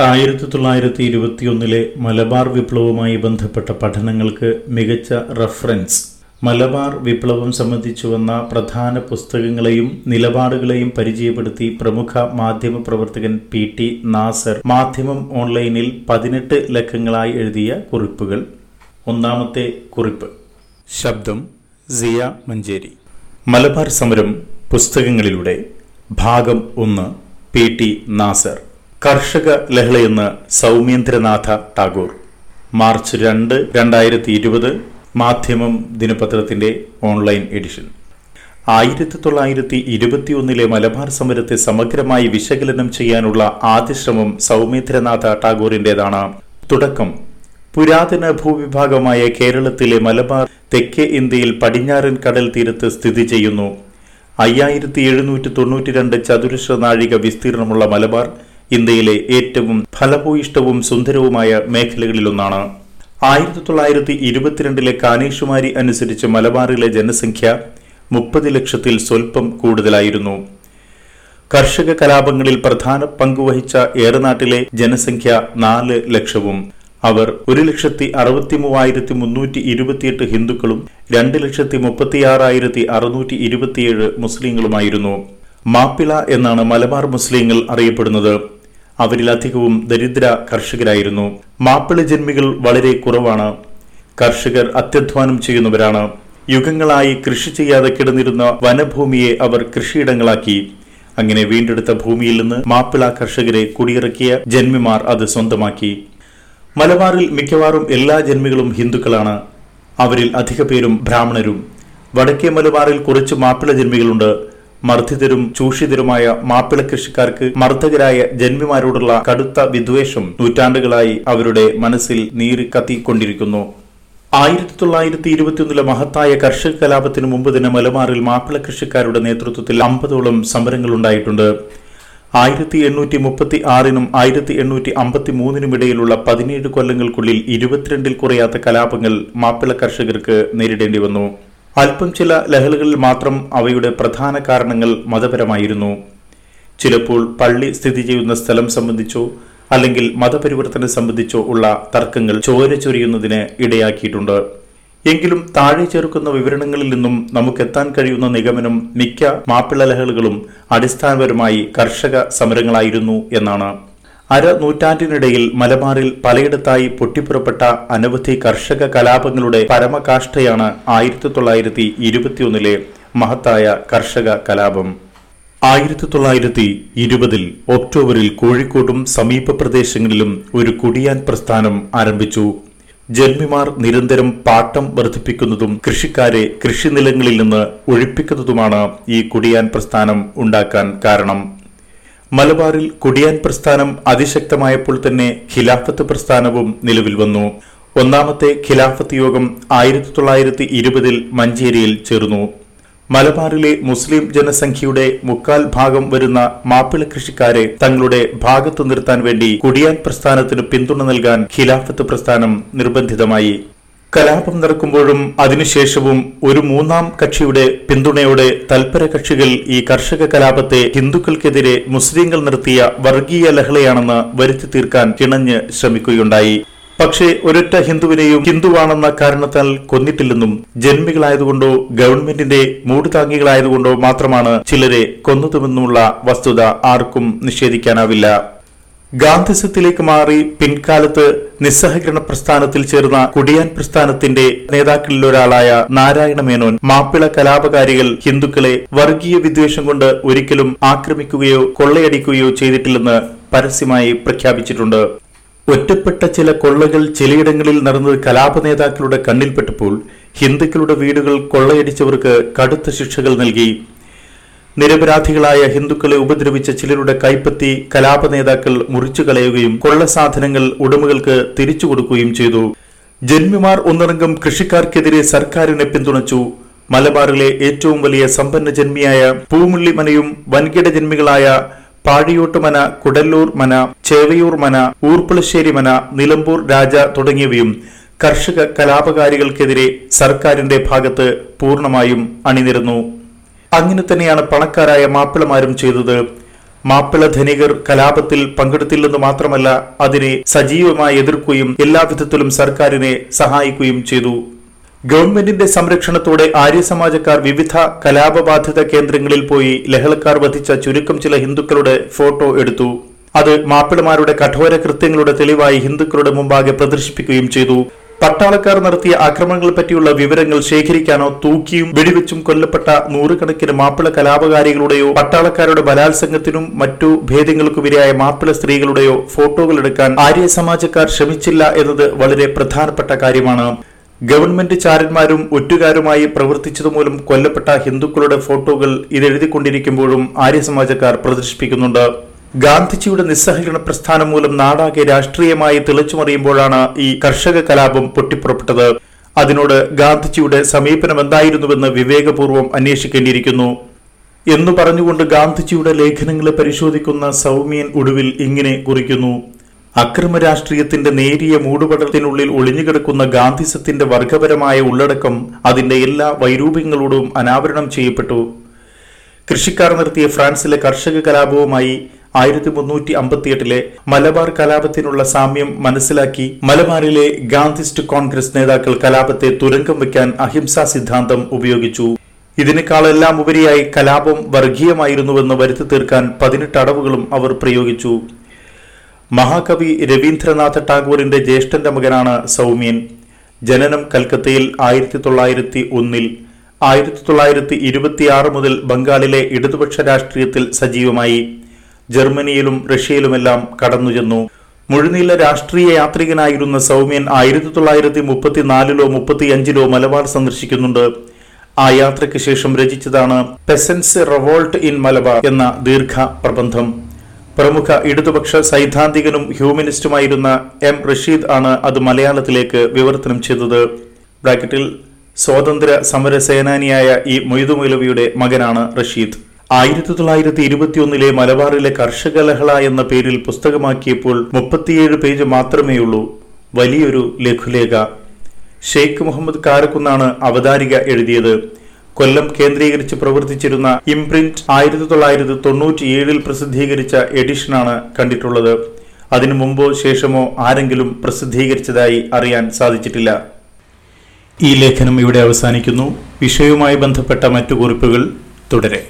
ആയിരത്തി തൊള്ളായിരത്തി ഇരുപത്തിയൊന്നിലെ മലബാർ വിപ്ലവവുമായി ബന്ധപ്പെട്ട പഠനങ്ങൾക്ക് മികച്ച റഫറൻസ്. മലബാർ വിപ്ലവം സംബന്ധിച്ചു വന്ന പ്രധാന പുസ്തകങ്ങളെയും നിലപാടുകളെയും പരിചയപ്പെടുത്തി പ്രമുഖ മാധ്യമ പ്രവർത്തകൻ പി ടി നാസർ മാധ്യമം ഓൺലൈനിൽ പതിനെട്ട് ലക്കങ്ങളായി എഴുതിയ കുറിപ്പുകൾ. ഒന്നാമത്തെ കുറിപ്പ്. ശബ്ദം സിയ മഞ്ചേരി. മലബാർ സമരം പുസ്തകങ്ങളിലൂടെ. ഭാഗം ഒന്ന് പി ടി നാസർ. കർഷക ലഹളയെന്ന് സൗമേന്ദ്രനാഥ ടാഗോർ. മാർച്ച് രണ്ട് രണ്ടായിരത്തി ഇരുപത് മാധ്യമം ദിനപത്രത്തിന്റെ ഓൺലൈൻ എഡിഷൻ. ആയിരത്തി തൊള്ളായിരത്തി ഇരുപത്തിയൊന്നിലെ മലബാർ സമരത്തെ സമഗ്രമായി വിശകലനം ചെയ്യാനുള്ള ആദ്യ ശ്രമം സൗമേന്ദ്രനാഥ ടാഗോറിന്റേതാണ് തുടക്കം. പുരാതന ഭൂവിഭാഗമായ കേരളത്തിലെ മലബാർ തെക്കേ ഇന്ത്യയിൽ പടിഞ്ഞാറൻ കടൽ തീരത്ത് സ്ഥിതി ചെയ്യുന്നു. അയ്യായിരത്തി എഴുന്നൂറ്റി തൊണ്ണൂറ്റി രണ്ട് ചതുരശ്ര നാഴിക വിസ്തീർണമുള്ള മലബാർ ഇന്ത്യയിലെ ഏറ്റവും ഫലഭൂയിഷ്ടവും സുന്ദരവുമായ മേഖലകളിലൊന്നാണ്. ആയിരത്തി തൊള്ളായിരത്തി ഇരുപത്തിരണ്ടിലെ കാനേഷുമാരി അനുസരിച്ച് മലബാറിലെ ജനസംഖ്യ മുപ്പത് ലക്ഷത്തിൽ സ്വൽപ്പം കൂടുതലായിരുന്നു. കർഷക കലാപങ്ങളിൽ പ്രധാന പങ്കുവഹിച്ച ഏറനാട്ടിലെ ജനസംഖ്യ നാല് ലക്ഷവും അവർ ഒരു ലക്ഷത്തി അറുപത്തി മൂവായിരത്തി മുന്നൂറ്റി ഇരുപത്തിയെട്ട് ഹിന്ദുക്കളും രണ്ട് ലക്ഷത്തി മുപ്പത്തിയാറായിരത്തി അറുന്നൂറ്റി ഇരുപത്തിയേഴ് മുസ്ലിങ്ങളുമായിരുന്നു. മാപ്പിള എന്നാണ് മലബാർ മുസ്ലിങ്ങൾ അറിയപ്പെടുന്നത്. അവരിലധികവും ദരിദ്ര കർഷകരായിരുന്നു. മാപ്പിള ജന്മികൾ വളരെ കുറവാണ്. കർഷകർ അത്യധ്വാനം ചെയ്യുന്നവരാണ്. യുഗങ്ങളായി കൃഷി ചെയ്യാതെ കിടന്നിരുന്ന വനഭൂമിയെ അവർ കൃഷിയിടങ്ങളാക്കി. അങ്ങനെ വീണ്ടെടുത്ത ഭൂമിയിൽ നിന്ന് മാപ്പിള കർഷകരെ കുടിയിറക്കിയ ജന്മിമാർ അത് സ്വന്തമാക്കി. മലബാറിൽ മിക്കവാറും എല്ലാ ജന്മികളും ഹിന്ദുക്കളാണ്. അവരിൽ അധിക പേരും ബ്രാഹ്മണരും. വടക്കേ മലബാറിൽ കുറച്ച് മാപ്പിള ജന്മികളുണ്ട്. മർദ്ദിതരും ചൂഷിതരുമായ മാപ്പിള കൃഷിക്കാർക്ക് മർദ്ദകരായ ജന്മിമാരോടുള്ള കടുത്ത വിദ്വേഷം നൂറ്റാണ്ടുകളായി അവരുടെ മനസ്സിൽ നീറി കത്തിക്കൊണ്ടിരിക്കുന്നു. ആയിരത്തി തൊള്ളായിരത്തി ഇരുപത്തിയൊന്നിലെ മഹത്തായ കർഷക കലാപത്തിന് മുമ്പ് തന്നെ മലബാറിൽ മാപ്പിള കൃഷിക്കാരുടെ നേതൃത്വത്തിൽ അമ്പതോളം സമരങ്ങൾ ഉണ്ടായിട്ടുണ്ട്. ആയിരത്തി എണ്ണൂറ്റി മുപ്പത്തി ആറിനും ആയിരത്തി എണ്ണൂറ്റി അമ്പത്തി മൂന്നിനും ഇടയിലുള്ള പതിനേഴ് കൊല്ലങ്ങൾക്കുള്ളിൽ ഇരുപത്തിരണ്ടിൽ കുറയാത്ത കലാപങ്ങൾ മാപ്പിള കർഷകർക്ക് നേരിടേണ്ടി വന്നു. അല്പം ചില ലഹളകളിൽ മാത്രം അവയുടെ പ്രധാന കാരണങ്ങൾ മതപരമായിരുന്നു. ചിലപ്പോൾ പള്ളി സ്ഥിതി ചെയ്യുന്ന സ്ഥലം സംബന്ധിച്ചോ അല്ലെങ്കിൽ മതപരിവർത്തനം സംബന്ധിച്ചോ ഉള്ള തർക്കങ്ങൾ ചോര ചൊരിയുന്നതിന് ഇടയാക്കിയിട്ടുണ്ട്. എങ്കിലും താഴെ ചേർക്കുന്ന വിവരണങ്ങളിൽ നിന്നും നമുക്കെത്താൻ കഴിയുന്ന നിഗമനം മിക്ക മാപ്പിള ലഹളുകളും അടിസ്ഥാനപരമായി കർഷക സമരങ്ങളായിരുന്നു എന്നാണ്. അര നൂറ്റാണ്ടിനിടയിൽ മലബാറിൽ പലയിടത്തായി പൊട്ടിപ്പുറപ്പെട്ട അനവധി കർഷക കലാപങ്ങളുടെ പരമകാഷ്ഠയാണ് ആയിരത്തി തൊള്ളായിരത്തി ഇരുപത്തിയൊന്നിലെ മഹത്തായ കർഷക കലാപം. ആയിരത്തി തൊള്ളായിരത്തി ഇരുപതിൽ ഒക്ടോബറിൽ കോഴിക്കോടും സമീപ പ്രദേശങ്ങളിലും ഒരു കുടിയാൻ പ്രസ്ഥാനം ആരംഭിച്ചു. ജന്മിമാർ നിരന്തരം പാട്ടം വർദ്ധിപ്പിക്കുന്നതും കൃഷിക്കാരെ കൃഷിനിലങ്ങളിൽ നിന്ന് ഒഴിപ്പിക്കുന്നതുമാണ് ഈ കുടിയാൻ പ്രസ്ഥാനം ഉണ്ടാക്കാൻ കാരണം. മലബാറിൽ കുടിയാൻ പ്രസ്ഥാനം അതിശക്തമായപ്പോൾ തന്നെ ഖിലാഫത്ത് പ്രസ്ഥാനവും നിലവിൽ വന്നു. ഒന്നാമത്തെ ഖിലാഫത്ത് യോഗം ആയിരത്തി തൊള്ളായിരത്തി ഇരുപതിൽ മഞ്ചേരിയിൽ ചേർന്നു. മലബാറിലെ മുസ്ലിം ജനസംഖ്യയുടെ മുക്കാൽ ഭാഗം വരുന്ന മാപ്പിള കൃഷിക്കാരെ തങ്ങളുടെ ഭാഗത്തു നിർത്താൻ വേണ്ടി കുടിയാൻ പ്രസ്ഥാനത്തിന് പിന്തുണ നൽകാൻ ഖിലാഫത്ത് പ്രസ്ഥാനം നിർബന്ധിതമായി. കലാപം നടക്കുമ്പോഴും അതിനുശേഷവും ഒരു മൂന്നാം കക്ഷിയുടെ പിന്തുണയോടെ തൽപര കക്ഷികൾ ഈ കർഷക കലാപത്തെ ഹിന്ദുക്കൾക്കെതിരെ മുസ്ലിങ്ങൾ നടത്തിയ വർഗീയ ലഹളയാണെന്ന് വരുത്തി തീർക്കാൻ കിണഞ്ഞ് ശ്രമിക്കുകയുണ്ടായി. പക്ഷേ ഒരൊറ്റ ഹിന്ദുവിനെയും ഹിന്ദുവാണെന്ന കാരണത്താൽ കൊന്നിട്ടില്ലെന്നും ജന്മികളായതുകൊണ്ടോ ഗവൺമെന്റിന്റെ മൂടുതാങ്ങികളായതുകൊണ്ടോ മാത്രമാണ് ചിലരെ കൊന്നതുമെന്നുമുള്ള വസ്തുത ആർക്കും നിഷേധിക്കാനാവില്ല. ഗാന്ധിസത്തിലേക്ക് മാറി പിൻകാലത്ത് നിസ്സഹകരണ പ്രസ്ഥാനത്തിൽ ചേർന്ന കുടിയാൻ പ്രസ്ഥാനത്തിന്റെ നേതാക്കളിൽ ഒരാളായ നാരായണ മേനോൻ മാപ്പിള കലാപകാരികൾ ഹിന്ദുക്കളെ വർഗീയ വിദ്വേഷം കൊണ്ട് ഒരിക്കലും ആക്രമിക്കുകയോ കൊള്ളയടിക്കുകയോ ചെയ്തിട്ടില്ലെന്ന് പരസ്യമായി പ്രഖ്യാപിച്ചിട്ടുണ്ട്. ഒറ്റപ്പെട്ട ചില കൊള്ളകൾ ചിലയിടങ്ങളിൽ നടന്നത് കലാപ നേതാക്കളുടെ കണ്ണിൽപ്പെട്ടപ്പോൾ ഹിന്ദുക്കളുടെ വീടുകൾ കൊള്ളയടിച്ചവർക്ക് കടുത്ത ശിക്ഷകൾ നൽകി നിരപരാധികളായ ഹിന്ദുക്കളെ ഉപദ്രവിച്ച ചിലരുടെ കൈപ്പത്തി കലാപ നേതാക്കൾ മുറിച്ചു കളയുകയും കൊള്ളസാധനങ്ങൾ ഉടമകൾക്ക് തിരിച്ചു കൊടുക്കുകയും ചെയ്തു. ജന്മിമാർ ഒന്നടങ്കം കൃഷിക്കാർക്കെതിരെ സർക്കാരിനെ പിന്തുണച്ചു. മലബാറിലെ ഏറ്റവും വലിയ സമ്പന്ന ജന്മിയായ പൂമുള്ളിമനയും വൻകിട ജന്മികളായ പാഴിയോട്ടുമന കുടല്ലൂർ മന ചേവയൂർ മന ഊർപ്പുളശ്ശേരി മന നിലമ്പൂർ രാജ തുടങ്ങിയവയും കർഷക കലാപകാരികൾക്കെതിരെ സർക്കാരിന്റെ ഭാഗത്ത് പൂർണമായും അണിനിരന്നു. അങ്ങനെ തന്നെയാണ് പണക്കാരായ മാപ്പിളമാരും ചെയ്തത്. മാപ്പിള ധനികർ കലാപത്തിൽ പങ്കെടുത്തില്ലെന്ന് മാത്രമല്ല അതിനെ സജീവമായി എതിർക്കുകയും എല്ലാവിധത്തിലും സർക്കാരിനെ സഹായിക്കുകയും ചെയ്തു. ഗവൺമെന്റിന്റെ സംരക്ഷണത്തോടെ ആര്യസമാജക്കാർ വിവിധ കലാപബാധിത കേന്ദ്രങ്ങളിൽ പോയി ലഹളക്കാർ വധിച്ച ചുരുക്കം ചില ഹിന്ദുക്കളുടെ ഫോട്ടോ എടുത്തു. അത് മാപ്പിളമാരുടെ കഠോര കൃത്യങ്ങളുടെ തെളിവായി ഹിന്ദുക്കളുടെ മുമ്പാകെ പ്രദർശിപ്പിക്കുകയും ചെയ്തു. പട്ടാളക്കാർ നടത്തിയ ആക്രമണങ്ങളെ പറ്റിയുള്ള വിവരങ്ങൾ ശേഖരിക്കാനോ തൂക്കിയും വെടിവെച്ചും കൊല്ലപ്പെട്ട നൂറുകണക്കിന് മാപ്പിള കലാപകാരികളുടെയോ പട്ടാളക്കാരുടെ ബലാത്സംഗത്തിനും മറ്റു ഭേദങ്ങൾക്കുമിരയായ മാപ്പിള സ്ത്രീകളുടെയോ ഫോട്ടോകൾ എടുക്കാൻ ആര്യ സമാജക്കാർ ശ്രമിച്ചില്ല എന്നത് വളരെ പ്രധാനപ്പെട്ട കാര്യമാണ്. ഗവൺമെന്റ് ചാരന്മാരും ഒറ്റുകാരുമായി പ്രവർത്തിച്ചതുമൂലം കൊല്ലപ്പെട്ട ഹിന്ദുക്കളുടെ ഫോട്ടോകൾ ഇതെഴുതിക്കൊണ്ടിരിക്കുമ്പോഴും ആര്യസമാജക്കാർ പ്രദർശിപ്പിക്കുന്നുണ്ട്. ഗാന്ധിജിയുടെ നിസ്സഹകരണ പ്രസ്ഥാനം മൂലം നാടാകെ രാഷ്ട്രീയമായി തിളച്ചുമറിയുമ്പോഴാണ് ഈ കർഷക കലാപം പൊട്ടിപ്പുറപ്പെട്ടത്. അതിനോട് ഗാന്ധിജിയുടെ സമീപനം എന്തായിരുന്നുവെന്ന് വിവേകപൂർവം അന്വേഷിക്കേണ്ടിയിരിക്കുന്നു. എന്നു പറഞ്ഞുകൊണ്ട് ഗാന്ധിജിയുടെ ലേഖനങ്ങളെ പരിശോധിക്കുന്ന സൗമ്യൻ ഒടുവിൽ ഇങ്ങനെ കുറിക്കുന്നു. അക്രമ രാഷ്ട്രീയത്തിന്റെ നേരിയ മൂടുപടത്തിനുള്ളിൽ ഒളിഞ്ഞുകിടക്കുന്ന ഗാന്ധിസത്തിന്റെ വർഗപരമായ ഉള്ളടക്കം അതിന്റെ എല്ലാ വൈരൂപ്യങ്ങളോടും അനാവരണം ചെയ്യപ്പെട്ടു. കൃഷിക്കാർ നടത്തിയ ഫ്രാൻസിലെ കർഷക കലാപവുമായി ആയിരത്തി മുന്നൂറ്റി അമ്പത്തിയെട്ടിലെ മലബാർ കലാപത്തിനുള്ള സാമ്യം മനസ്സിലാക്കി മലബാറിലെ ഗാന്ധിസ്റ്റ് കോൺഗ്രസ് നേതാക്കൾ കലാപത്തെ തുരങ്കം വയ്ക്കാൻ അഹിംസാ സിദ്ധാന്തം ഉപയോഗിച്ചു. ഇതിനേക്കാളെല്ലാം ഉപരിയായി കലാപം വർഗീയമായിരുന്നുവെന്ന് വരുത്തി തീർക്കാൻ പതിനെട്ട് അടവുകളും അവർ പ്രയോഗിച്ചു. മഹാകവി രവീന്ദ്രനാഥ ടാഗോറിന്റെ ജ്യേഷ്ഠന്റെ മകനാണ് സൗമ്യൻ. ജനനം കൽക്കത്തയിൽ ആയിരത്തി തൊള്ളായിരത്തി ഒന്നിൽ ആയിരത്തി തൊള്ളായിരത്തി ഇരുപത്തിയാറ് മുതൽ ബംഗാളിലെ ഇടതുപക്ഷ രാഷ്ട്രീയത്തിൽ സജീവമായി. ജർമ്മനിയിലും റഷ്യയിലുമെല്ലാം കടന്നുചെന്നു. മുഴുനീള രാഷ്ട്രീയ യാത്രികനായിരുന്ന സൗമ്യൻ ആയിരത്തി തൊള്ളായിരത്തി മുപ്പത്തിനാലിലോ മുപ്പത്തിയഞ്ചിലോ മലബാർ സന്ദർശിക്കുന്നുണ്ട്. ആ യാത്രയ്ക്ക് ശേഷം രചിച്ചതാണ് പെസൻസ് റവോൾട്ട് ഇൻ മലബാർ എന്ന ദീർഘ പ്രബന്ധം പ്രമുഖ ഇടതുപക്ഷ സൈദ്ധാന്തികനും ഹ്യൂമനിസ്റ്റുമായിരുന്ന എം റഷീദ് ആണ് അത് മലയാളത്തിലേക്ക് വിവർത്തനം ചെയ്തത്. ബ്രാക്കറ്റിൽ സ്വാതന്ത്ര്യ സമര സേനാനിയായ ഈ മൊയ്തുമൊലവിയുടെ മകനാണ് റഷീദ്. ആയിരത്തി തൊള്ളായിരത്തി ഇരുപത്തിയൊന്നിലെ മലബാറിലെ കർഷകലഹള എന്ന പേരിൽ പുസ്തകമാക്കിയപ്പോൾ മുപ്പത്തിയേഴ് പേജ് മാത്രമേയുള്ളൂ. വലിയൊരു ലഘുലേഖ. ഷെയ്ഖ് മുഹമ്മദ് കാരക്കുന്നാണ് അവതാരിക എഴുതിയത്. കൊല്ലം കേന്ദ്രീകരിച്ച് പ്രവർത്തിച്ചിരുന്ന ഇംപ്രിന്റ് ആയിരത്തി തൊള്ളായിരത്തി തൊണ്ണൂറ്റിയേഴിൽ പ്രസിദ്ധീകരിച്ച എഡിഷനാണ് കണ്ടിട്ടുള്ളത്. അതിനു മുമ്പോ ശേഷമോ ആരെങ്കിലും പ്രസിദ്ധീകരിച്ചതായി അറിയാൻ സാധിച്ചിട്ടില്ല. ഈ ലേഖനം ഇവിടെ അവസാനിക്കുന്നു. വിഷയവുമായി ബന്ധപ്പെട്ട മറ്റു കുറിപ്പുകൾ തുടരെ.